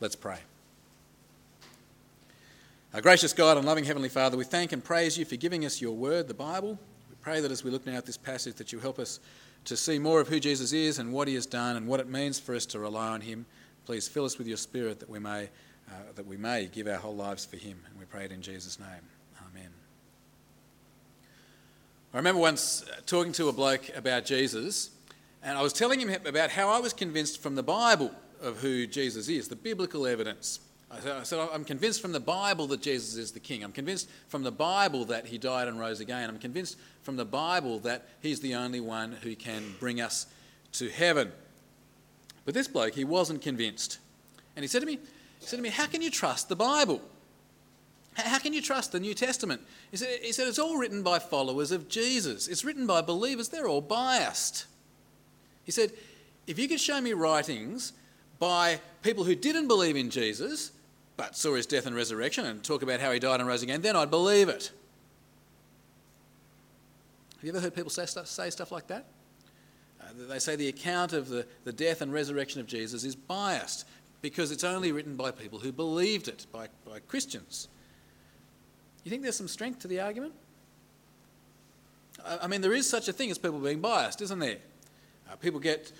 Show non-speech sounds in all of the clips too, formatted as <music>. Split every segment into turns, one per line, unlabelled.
Let's pray. Our gracious God and loving Heavenly Father, we thank and praise you for giving us your word, the Bible. We pray that as we look now at this passage, that you help us to see more of who Jesus is and what he has done and what it means for us to rely on him. Please fill us with your spirit that we may, uh, that we may give our whole lives for him. And we pray it in Jesus' name. Amen. I remember once uh, talking to a bloke about Jesus, and I was telling him about how I was convinced from the Bible of who Jesus is, the biblical evidence. I said, I'm convinced from the Bible that Jesus is the King. I'm convinced from the Bible that he died and rose again. I'm convinced from the Bible that he's the only one who can bring us to heaven. But this bloke, he wasn't convinced. And he said to me, he said to me, How can you trust the Bible? How can you trust the New Testament? He said, he said, It's all written by followers of Jesus. It's written by believers. They're all biased. He said, If you could show me writings by people who didn't believe in Jesus, but saw his death and resurrection and talk about how he died and rose again, then I'd believe it. Have you ever heard people say stuff, say stuff like that? Uh, they say the account of the, the death and resurrection of Jesus is biased because it's only written by people who believed it, by, by Christians. You think there's some strength to the argument? I, I mean, there is such a thing as people being biased, isn't there? Uh, people, get,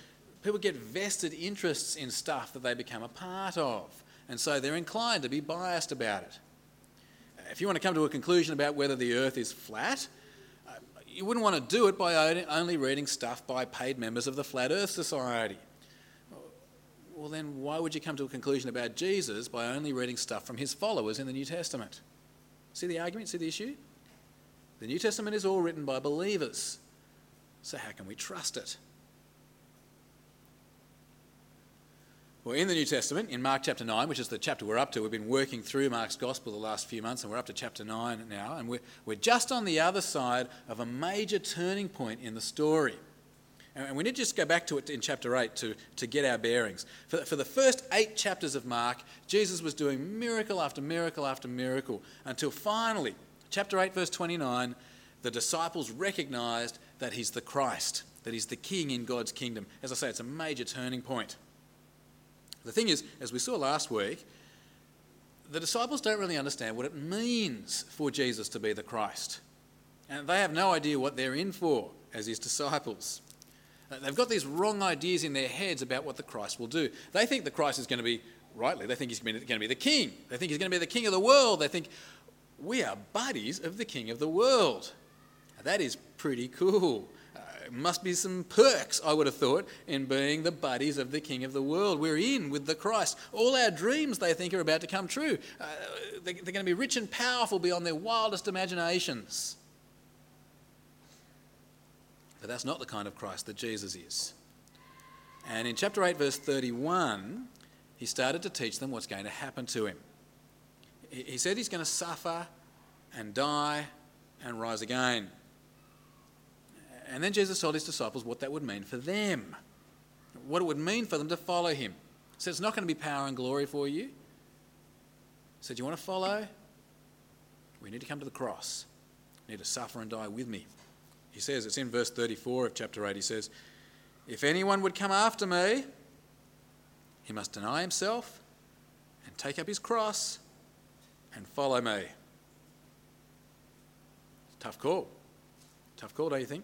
people get vested interests in stuff that they become a part of and so they're inclined to be biased about it. If you want to come to a conclusion about whether the earth is flat, uh, you wouldn't want to do it by only reading stuff by paid members of the Flat Earth Society. Well, then, why would you come to a conclusion about Jesus by only reading stuff from his followers in the New Testament? See the argument? See the issue? The New Testament is all written by believers. So, how can we trust it? Well, in the New Testament, in Mark chapter 9, which is the chapter we're up to, we've been working through Mark's Gospel the last few months, and we're up to chapter 9 now, and we're, we're just on the other side of a major turning point in the story. And we need to just go back to it in chapter 8 to, to get our bearings. For, for the first eight chapters of Mark, Jesus was doing miracle after miracle after miracle until finally, chapter 8, verse 29, the disciples recognized that he's the Christ, that he's the king in God's kingdom. As I say, it's a major turning point. The thing is, as we saw last week, the disciples don't really understand what it means for Jesus to be the Christ. And they have no idea what they're in for as his disciples. Uh, they've got these wrong ideas in their heads about what the Christ will do. They think the Christ is going to be, rightly, they think he's going to be the king. They think he's going to be the king of the world. They think, we are buddies of the king of the world. That is pretty cool must be some perks, I would have thought, in being the buddies of the King of the world. We're in with the Christ. All our dreams, they think, are about to come true. Uh, they're, they're going to be rich and powerful beyond their wildest imaginations. But that's not the kind of Christ that Jesus is. And in chapter 8, verse 31, he started to teach them what's going to happen to him. He said he's going to suffer and die and rise again. And then Jesus told his disciples what that would mean for them, what it would mean for them to follow him. He said, It's not going to be power and glory for you. He said, You want to follow? We need to come to the cross. You need to suffer and die with me. He says, it's in verse 34 of chapter 8, he says, If anyone would come after me, he must deny himself and take up his cross and follow me. Tough call. Tough call, don't you think?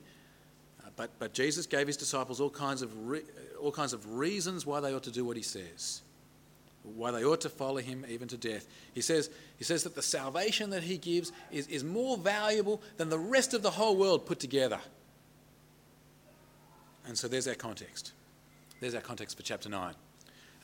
But, but Jesus gave his disciples all kinds, of re, all kinds of reasons why they ought to do what he says, why they ought to follow him even to death. He says, he says that the salvation that he gives is, is more valuable than the rest of the whole world put together. And so there's our context. There's our context for chapter 9.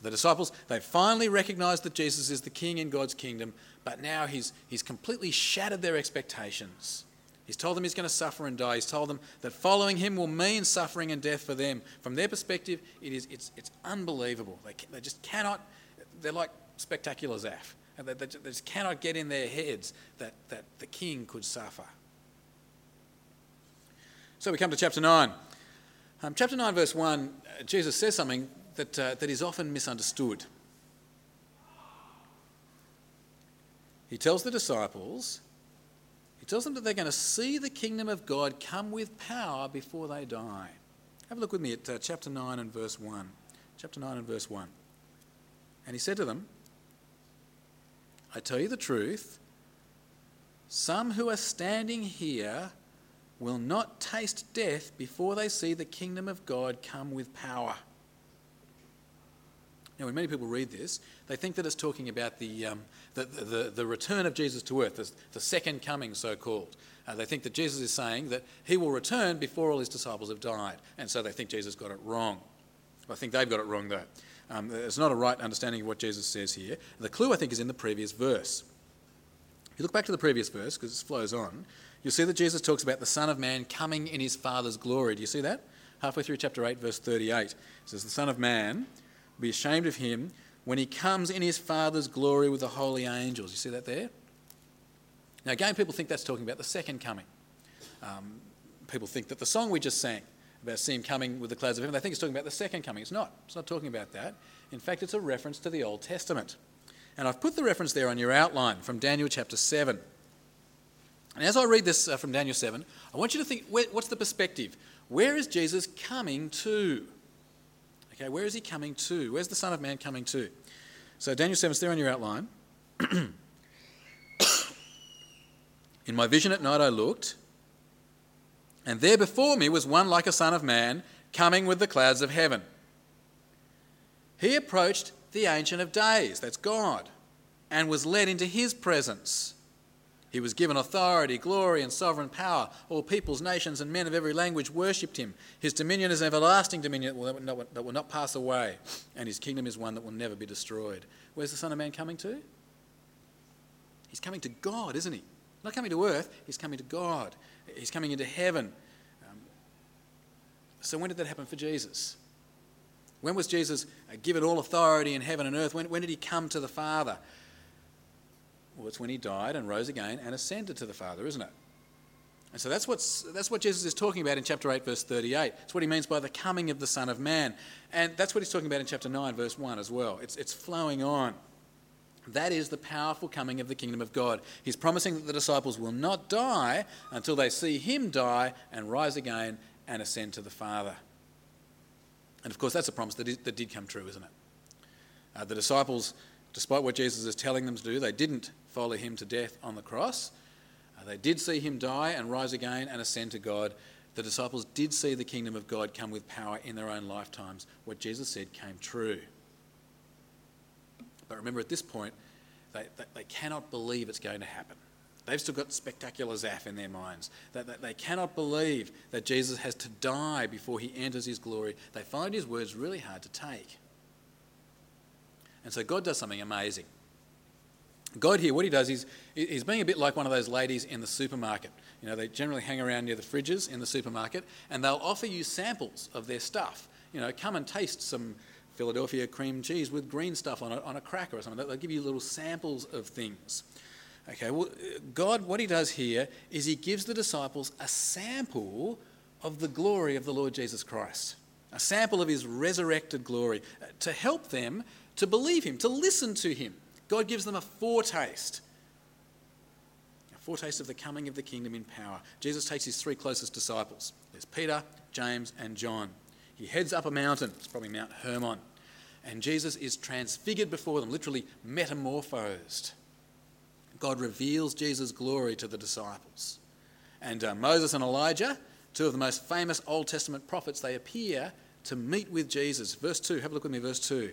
The disciples, they finally recognized that Jesus is the king in God's kingdom, but now he's, he's completely shattered their expectations. He's told them he's going to suffer and die. He's told them that following him will mean suffering and death for them. From their perspective, it is, it's, it's unbelievable. They, they just cannot, they're like spectacular. They, they, they just cannot get in their heads that, that the king could suffer. So we come to chapter 9. Um, chapter 9, verse 1, uh, Jesus says something that, uh, that is often misunderstood. He tells the disciples tells them that they're going to see the kingdom of God come with power before they die. Have a look with me at uh, chapter 9 and verse 1. Chapter 9 and verse 1. And he said to them, I tell you the truth, some who are standing here will not taste death before they see the kingdom of God come with power. Now, when many people read this, they think that it's talking about the, um, the, the, the, return of Jesus to earth, the, the second coming, so called. Uh, they think that Jesus is saying that he will return before all his disciples have died, and so they think Jesus got it wrong. I think they've got it wrong, though. Um, it's not a right understanding of what Jesus says here. The clue, I think, is in the previous verse. If you look back to the previous verse, because it flows on, you'll see that Jesus talks about the Son of Man coming in his Father's glory. Do you see that? Halfway through chapter 8, verse 38, it says, The Son of Man be ashamed of him when he comes in his Father's glory with the holy angels. You see that there? Now, again, people think that's talking about the second coming. Um, people think that the song we just sang about seeing coming with the clouds of heaven, they think it's talking about the second coming. It's not. It's not talking about that. In fact, it's a reference to the Old Testament. And I've put the reference there on your outline from Daniel chapter 7. And as I read this uh, from Daniel 7, I want you to think what's the perspective? Where is Jesus coming to? Okay, where is he coming to? Where's the Son of Man coming to? So Daniel 7 is there on your outline. <coughs> In my vision at night I looked, and there before me was one like a Son of Man coming with the clouds of heaven. He approached the Ancient of Days, that's God, and was led into his presence. He was given authority, glory, and sovereign power. All peoples, nations, and men of every language worshipped him. His dominion is an everlasting dominion that will not pass away, and his kingdom is one that will never be destroyed. Where's the Son of Man coming to? He's coming to God, isn't he? Not coming to earth, he's coming to God. He's coming into heaven. Um, so, when did that happen for Jesus? When was Jesus given all authority in heaven and earth? When, when did he come to the Father? Well, it's when he died and rose again and ascended to the Father, isn't it? And so that's, what's, that's what Jesus is talking about in chapter 8, verse 38. It's what he means by the coming of the Son of Man. And that's what he's talking about in chapter 9, verse 1 as well. It's, it's flowing on. That is the powerful coming of the kingdom of God. He's promising that the disciples will not die until they see him die and rise again and ascend to the Father. And of course, that's a promise that, is, that did come true, isn't it? Uh, the disciples, despite what Jesus is telling them to do, they didn't follow him to death on the cross. Uh, they did see him die and rise again and ascend to God. The disciples did see the kingdom of God come with power in their own lifetimes. What Jesus said came true. But remember, at this point, they, they, they cannot believe it's going to happen. They've still got spectacular Zaph in their minds. That, that they cannot believe that Jesus has to die before he enters his glory. They find his words really hard to take. And so God does something amazing. God here, what he does is he's being a bit like one of those ladies in the supermarket. You know, they generally hang around near the fridges in the supermarket and they'll offer you samples of their stuff. You know, come and taste some Philadelphia cream cheese with green stuff on a, on a cracker or something. They'll give you little samples of things. Okay, well, God, what he does here is he gives the disciples a sample of the glory of the Lord Jesus Christ, a sample of his resurrected glory uh, to help them to believe him, to listen to him. God gives them a foretaste, a foretaste of the coming of the kingdom in power. Jesus takes his three closest disciples there's Peter, James, and John. He heads up a mountain, it's probably Mount Hermon, and Jesus is transfigured before them, literally metamorphosed. God reveals Jesus' glory to the disciples. And uh, Moses and Elijah, two of the most famous Old Testament prophets, they appear to meet with Jesus. Verse 2, have a look with me, verse 2.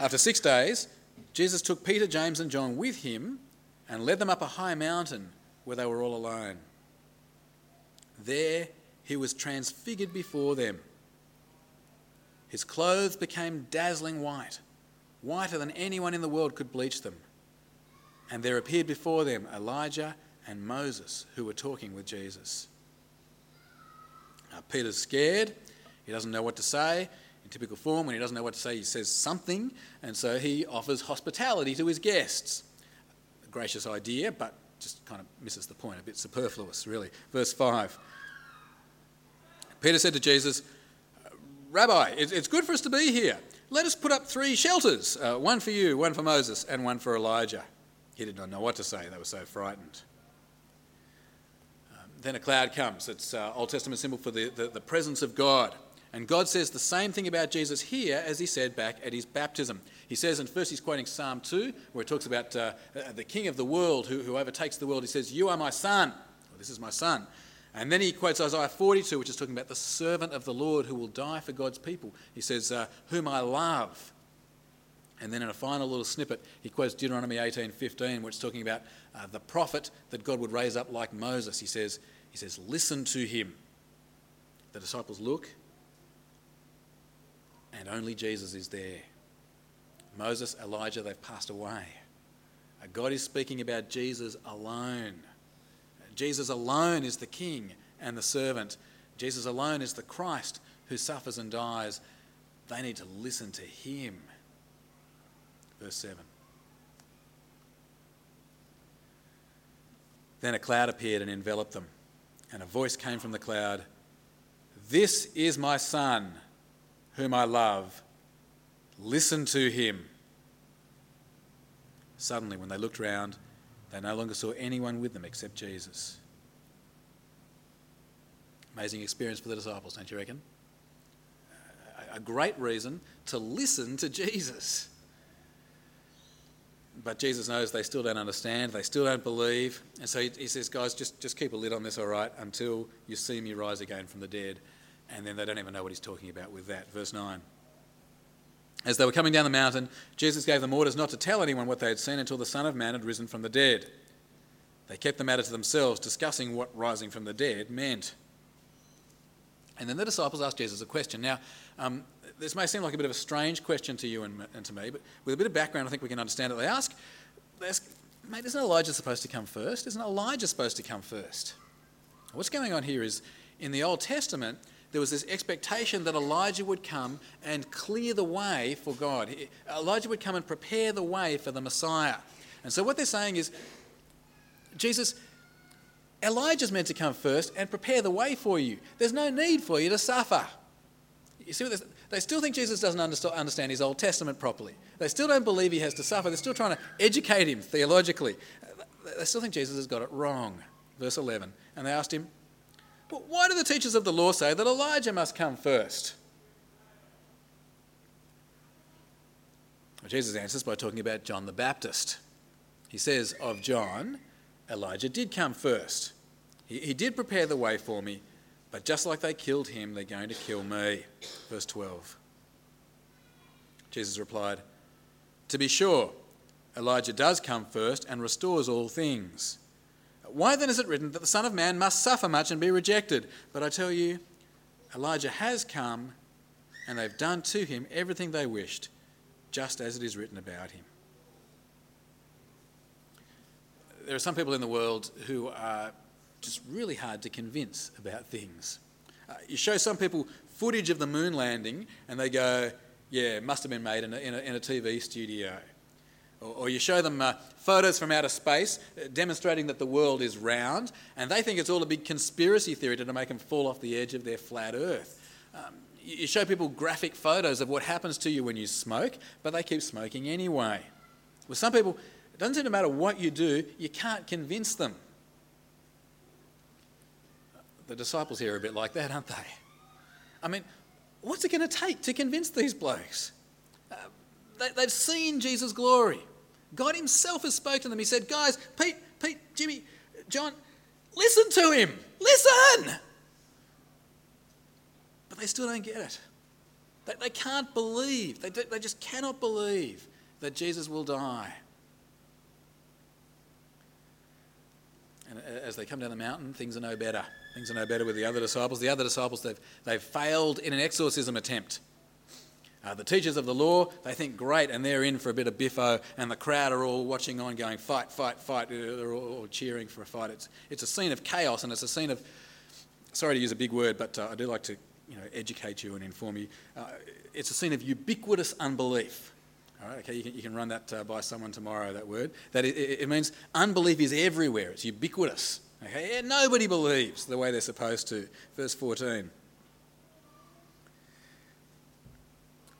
After six days, Jesus took Peter, James, and John with him and led them up a high mountain where they were all alone. There he was transfigured before them. His clothes became dazzling white whiter than anyone in the world could bleach them. And there appeared before them Elijah and Moses, who were talking with Jesus. Now, Peter's scared. He doesn't know what to say. In typical form, when he doesn't know what to say, he says something, and so he offers hospitality to his guests. A gracious idea, but just kind of misses the point, a bit superfluous, really. Verse 5. Peter said to Jesus, Rabbi, it's good for us to be here. Let us put up three shelters uh, one for you, one for Moses, and one for Elijah. He did not know what to say, they were so frightened. Um, then a cloud comes. It's uh, Old Testament symbol for the, the, the, presence of God. And God says the same thing about Jesus here as he said back at his baptism. He says, and first he's quoting Psalm 2, where it talks about uh, the king of the world who, who overtakes the world. He says, You are my son. Well, this is my son. And then he quotes Isaiah 42, which is talking about the servant of the Lord who will die for God's people. He says, uh, Whom I love. And then in a final little snippet, he quotes Deuteronomy 18:15, which is talking about uh, the prophet that God would raise up like Moses. He says, he says, Listen to him. The disciples look, and only Jesus is there. Moses, Elijah, they've passed away. Uh, God is speaking about Jesus alone. Jesus alone is the king and the servant. Jesus alone is the Christ who suffers and dies. They need to listen to him. Verse 7. Then a cloud appeared and enveloped them, and a voice came from the cloud This is my son whom I love. Listen to him. Suddenly, when they looked round, they no longer saw anyone with them except Jesus. Amazing experience for the disciples, don't you reckon? A great reason to listen to Jesus. But Jesus knows they still don't understand, they still don't believe. And so he, he says, Guys, just, just keep a lid on this, all right, until you see me rise again from the dead and then they don't even know what he's talking about with that. Verse 9. As they were coming down the mountain, Jesus gave them orders not to tell anyone what they had seen until the Son of Man had risen from the dead. They kept the matter to themselves, discussing what rising from the dead meant. And then the disciples asked Jesus a question. Now, um, this may seem like a bit of a strange question to you and, and, to me, but with a bit of background, I think we can understand it. They ask, they ask mate, isn't Elijah supposed to come first? Isn't Elijah supposed to come first? What's going on here is in the Old Testament, there was this expectation that Elijah would come and clear the way for God. Elijah would come and prepare the way for the Messiah. And so what they're saying is, Jesus, Elijah's meant to come first and prepare the way for you. There's no need for you to suffer. You see what they still think Jesus doesn't understand his Old Testament properly. They still don't believe he has to suffer. They're still trying to educate him theologically. They still think Jesus has got it wrong. Verse 11. And they asked him, but why do the teachers of the law say that Elijah must come first? Jesus answers by talking about John the Baptist. He says of John, Elijah did come first. He, he did prepare the way for me, but just like they killed him, they're going to kill me. Verse 12. Jesus replied, To be sure, Elijah does come first and restores all things. Why then is it written that the Son of Man must suffer much and be rejected? But I tell you, Elijah has come, and they've done to him everything they wished, just as it is written about him. There are some people in the world who are just really hard to convince about things. Uh, you show some people footage of the moon landing, and they go, Yeah, it must have been made in a, in a, in a TV studio. Or, you show them uh, photos from outer space uh, demonstrating that the world is round, and they think it's all a big conspiracy theory to make them fall off the edge of their flat earth. Um, you show people graphic photos of what happens to you when you smoke, but they keep smoking anyway. With some people, it doesn't seem to matter what you do, you can't convince them. The disciples here are a bit like that, aren't they? I mean, what's it going to take to convince these blokes? They, have seen Jesus' glory. God Himself has spoken to them. He said, Guys, Pete, Pete, Jimmy, John, listen to Him. Listen! But they still don't get it. They, they can't believe. They, do, they just cannot believe that Jesus will die. And as they come down the mountain, things are no better. Things are no better with the other disciples. The other disciples, they've, they've failed in an exorcism attempt. Uh, the teachers of the law, they think great, and they're in for a bit of biffo, and the crowd are all watching on, going, fight, fight, fight. They're all cheering for a fight. It's, it's a scene of chaos, and it's a scene of, sorry to use a big word, but uh, I do like to you know, educate you and inform you. Uh, it's a scene of ubiquitous unbelief. All right, okay, you can, you can run that uh, by someone tomorrow, that word. That it, it, means unbelief is everywhere, it's ubiquitous. Okay, yeah, nobody believes the way they're supposed to. Verse 14.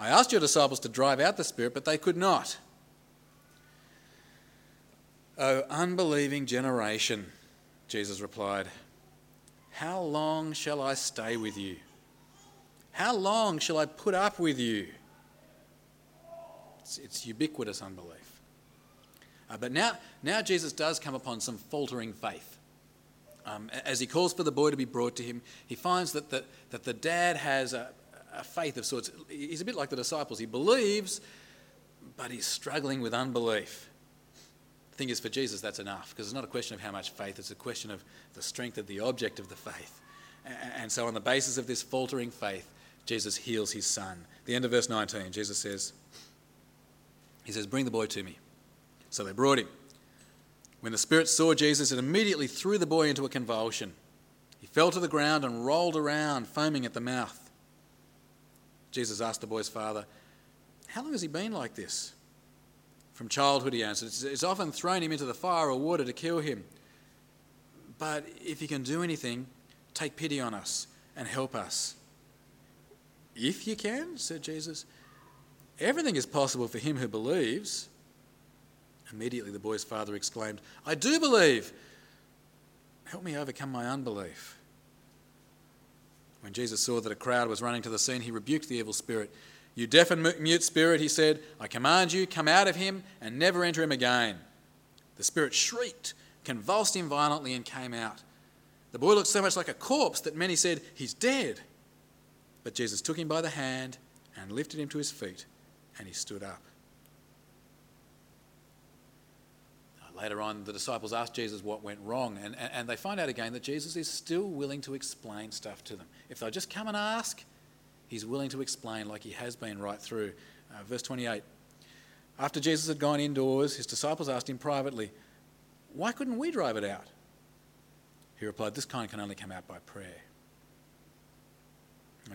I asked your disciples to drive out the spirit, but they could not. O unbelieving generation, Jesus replied, How long shall I stay with you? How long shall I put up with you? It's, it's ubiquitous unbelief. Uh, but now, now Jesus does come upon some faltering faith. Um, as he calls for the boy to be brought to him, he finds that the, that the dad has a, a faith of sorts. He's a bit like the disciples. He believes, but he's struggling with unbelief. The thing is, for Jesus, that's enough because it's not a question of how much faith, it's a question of the strength of the object of the faith. And so, on the basis of this faltering faith, Jesus heals his son. The end of verse 19, Jesus says, He says, Bring the boy to me. So they brought him. When the spirit saw Jesus, it immediately threw the boy into a convulsion. He fell to the ground and rolled around, foaming at the mouth. Jesus asked the boy's father, How long has he been like this? From childhood, he answered. It's often thrown him into the fire or water to kill him. But if he can do anything, take pity on us and help us. If you can, said Jesus, everything is possible for him who believes. Immediately the boy's father exclaimed, I do believe. Help me overcome my unbelief. When Jesus saw that a crowd was running to the scene, he rebuked the evil spirit. You deaf and mute spirit, he said, I command you, come out of him and never enter him again. The spirit shrieked, convulsed him violently, and came out. The boy looked so much like a corpse that many said, He's dead. But Jesus took him by the hand and lifted him to his feet, and he stood up. Later on, the disciples ask Jesus what went wrong, and, and they find out again that Jesus is still willing to explain stuff to them. If they'll just come and ask, he's willing to explain like he has been right through. Uh, verse 28 After Jesus had gone indoors, his disciples asked him privately, Why couldn't we drive it out? He replied, This kind can only come out by prayer.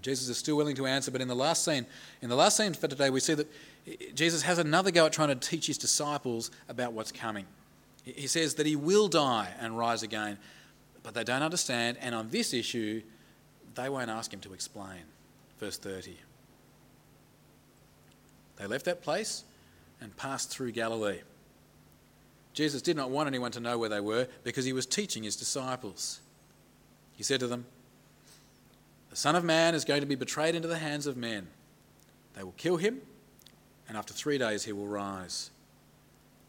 Jesus is still willing to answer, but in the last scene, in the last scene for today, we see that Jesus has another go at trying to teach his disciples about what's coming. He says that he will die and rise again, but they don't understand, and on this issue, they won't ask him to explain. Verse 30. They left that place and passed through Galilee. Jesus did not want anyone to know where they were because he was teaching his disciples. He said to them, The Son of Man is going to be betrayed into the hands of men. They will kill him, and after three days he will rise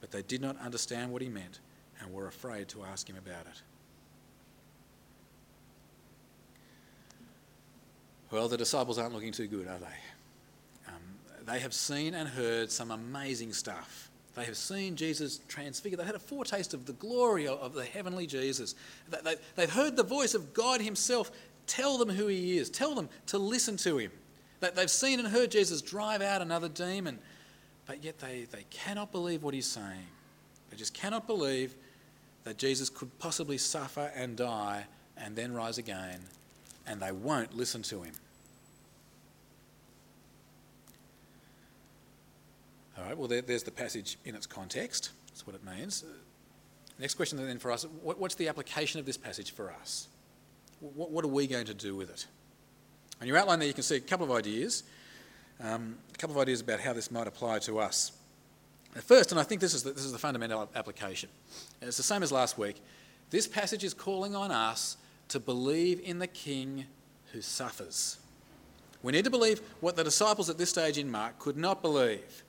but they did not understand what he meant and were afraid to ask him about it. Well, the disciples aren't looking too good, are they? Um, they have seen and heard some amazing stuff. They have seen Jesus transfigured. They had a foretaste of the glory of the heavenly Jesus. They've heard the voice of God Himself tell them who He is, tell them to listen to Him. They've seen and heard Jesus drive out another demon but yet they, they cannot believe what he's saying. They just cannot believe that Jesus could possibly suffer and die and then rise again, and they won't listen to him. All right, well, there, there's the passage in its context. That's what it means. Next question then for us what, what's the application of this passage for us? What, what, are we going to do with it? On your outline there, you can see a couple of ideas. Um, a couple of ideas about how this might apply to us. First, and I think this is the, this is the fundamental application, it's the same as last week. This passage is calling on us to believe in the King who suffers. We need to believe what the disciples at this stage in Mark could not believe.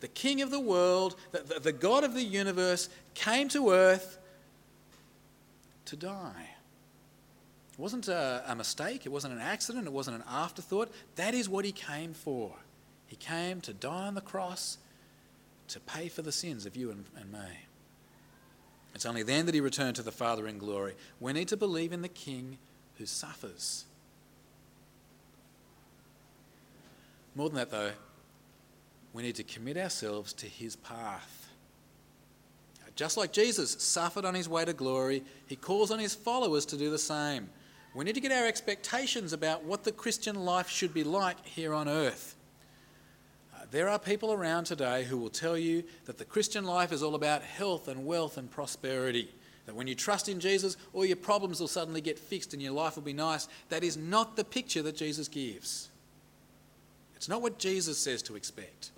The King of the world, the, the, the God of the universe, came to earth to die. It wasn't a, a mistake, it wasn't an accident, it wasn't an afterthought. That is what he came for. He came to die on the cross to pay for the sins of you and, and me. It's only then that he returned to the Father in glory. We need to believe in the King who suffers. More than that, though, we need to commit ourselves to his path. Just like Jesus suffered on his way to glory, he calls on his followers to do the same. We need to get our expectations about what the Christian life should be like here on earth. Uh, there are people around today who will tell you that the Christian life is all about health and wealth and prosperity. That when you trust in Jesus, all your problems will suddenly get fixed and your life will be nice. That is not the picture that Jesus gives. It's not what Jesus says to expect.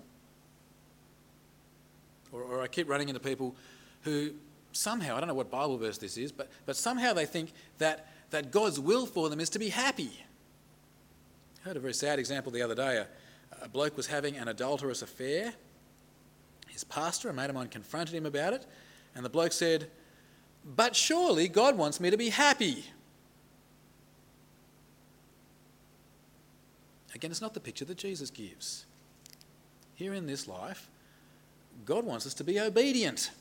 Or, or I keep running into people who somehow, I don't know what Bible verse this is, but, but somehow they think that, that God's will for them is to be happy. I heard a very sad example the other day. A, a bloke was having an adulterous affair. His pastor, a mate of mine, confronted him about it, and the bloke said, But surely God wants me to be happy. Again, it's not the picture that Jesus gives. Here in this life, God wants us to be obedient.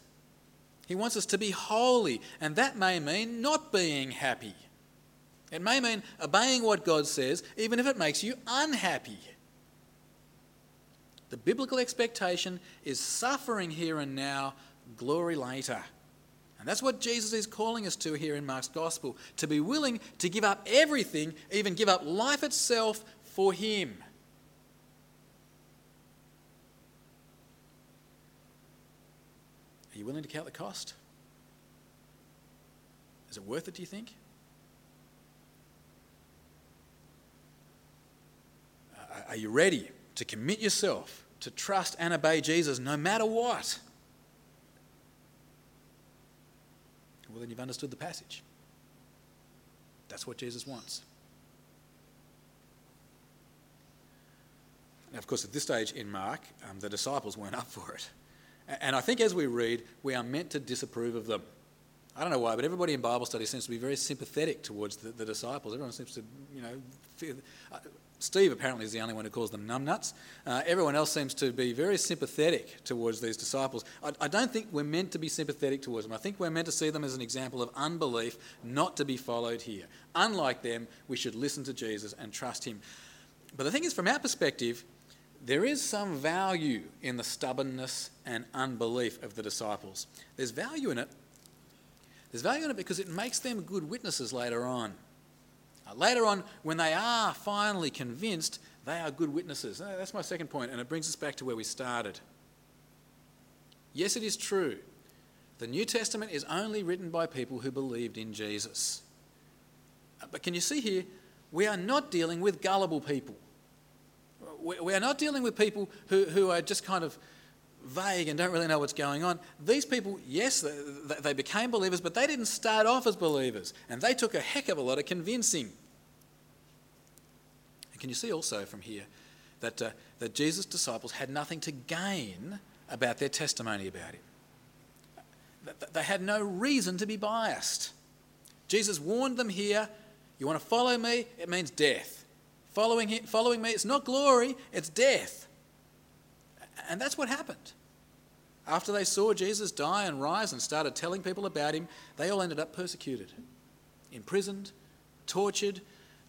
He wants us to be holy, and that may mean not being happy. It may mean obeying what God says, even if it makes you unhappy. The biblical expectation is suffering here and now, glory later. And that's what Jesus is calling us to here in Mark's Gospel to be willing to give up everything, even give up life itself for Him. Are you willing to count the cost? Is it worth it, do you think? Uh, are you ready to commit yourself to trust and obey Jesus no matter what? Well, then you've understood the passage. That's what Jesus wants. Now, of course, at this stage in Mark, um, the disciples weren't up for it. And I think as we read, we are meant to disapprove of them. I don't know why, but everybody in Bible study seems to be very sympathetic towards the, the disciples. Everyone seems to, you know, feel, uh, Steve apparently is the only one who calls them numbnuts. Uh, everyone else seems to be very sympathetic towards these disciples. I, I, don't think we're meant to be sympathetic towards them. I think we're meant to see them as an example of unbelief, not to be followed here. Unlike them, we should listen to Jesus and trust him. But the thing is, from our perspective, there is some value in the stubbornness and unbelief of the disciples. There's value in it. There's value in it because it makes them good witnesses later on. Uh, later on, when they are finally convinced, they are good witnesses. Uh, that's my second point, and it brings us back to where we started. Yes, it is true. The New Testament is only written by people who believed in Jesus. Uh, but can you see here, we are not dealing with gullible people we are not dealing with people who, who are just kind of vague and don't really know what's going on. These people, yes, they, became believers, but they didn't start off as believers, and they took a heck of a lot of convincing. And can you see also from here that, uh, that Jesus' disciples had nothing to gain about their testimony about him? They had no reason to be biased. Jesus warned them here you want to follow me? It means death. Following, him, following me, it's not glory, it's death. And that's what happened. After they saw Jesus die and rise and started telling people about him, they all ended up persecuted, imprisoned, tortured.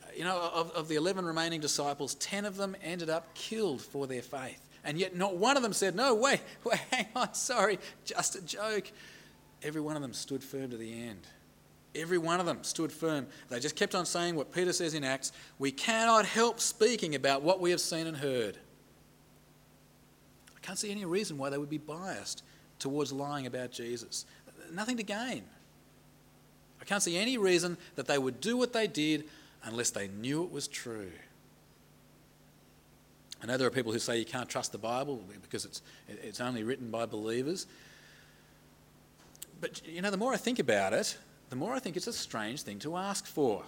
Uh, you know, of, of the 11 remaining disciples, 10 of them ended up killed for their faith. And yet, not one of them said, No, wait, <laughs> wait, hang on, sorry, just a joke. Every one of them stood firm to the end. Every one of them stood firm. They just kept on saying what Peter says in Acts we cannot help speaking about what we have seen and heard. I can't see any reason why they would be biased towards lying about Jesus. Nothing to gain. I can't see any reason that they would do what they did unless they knew it was true. I know there are people who say you can't trust the Bible because it's, it's only written by believers. But, you know, the more I think about it, the more I think it's a strange thing to ask for.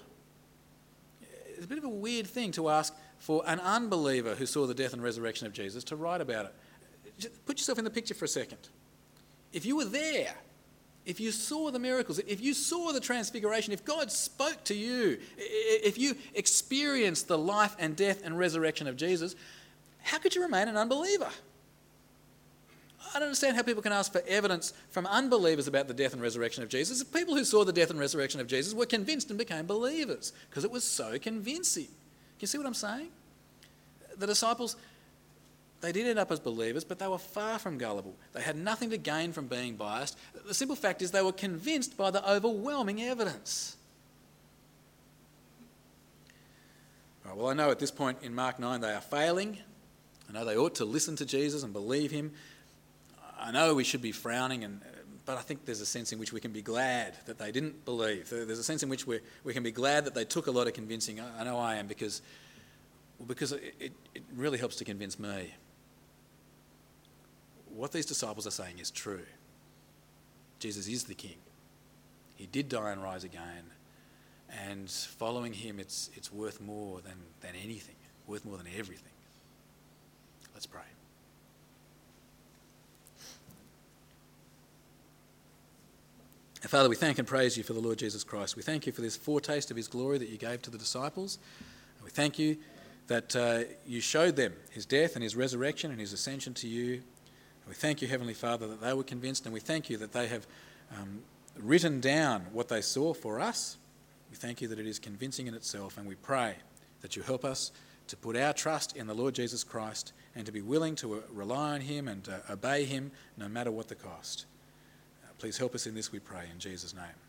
It's a bit of a weird thing to ask for an unbeliever who saw the death and resurrection of Jesus to write about it. Put yourself in the picture for a second. If you were there, if you saw the miracles, if you saw the transfiguration, if God spoke to you, if you experienced the life and death and resurrection of Jesus, how could you remain an unbeliever? I don't understand how people can ask for evidence from unbelievers about the death and resurrection of Jesus. People who saw the death and resurrection of Jesus were convinced and became believers because it was so convincing. Can you see what I'm saying? The disciples, they did end up as believers, but they were far from gullible. They had nothing to gain from being biased. The simple fact is they were convinced by the overwhelming evidence. Well, I know at this point in Mark 9 they are failing. I know they ought to listen to Jesus and believe him. I know we should be frowning, and, but I think there's a sense in which we can be glad that they didn't believe. There's a sense in which we we can be glad that they took a lot of convincing. I, I know I am because, well, because it, it really helps to convince me. What these disciples are saying is true. Jesus is the King. He did die and rise again. And following him, it's, it's worth more than, than anything, worth more than everything. Let's pray. Father, we thank and praise you for the Lord Jesus Christ. We thank you for this foretaste of his glory that you gave to the disciples. we thank you that uh, you showed them his death and his resurrection and his ascension to you. We thank you, Heavenly Father, that they were convinced, and we thank you that they have um, written down what they saw for us. We thank you that it is convincing in itself, and we pray that you help us to put our trust in the Lord Jesus Christ and to be willing to uh, rely on him and uh, obey him no matter what the cost. Uh, please help us in this, we pray, in Jesus' name.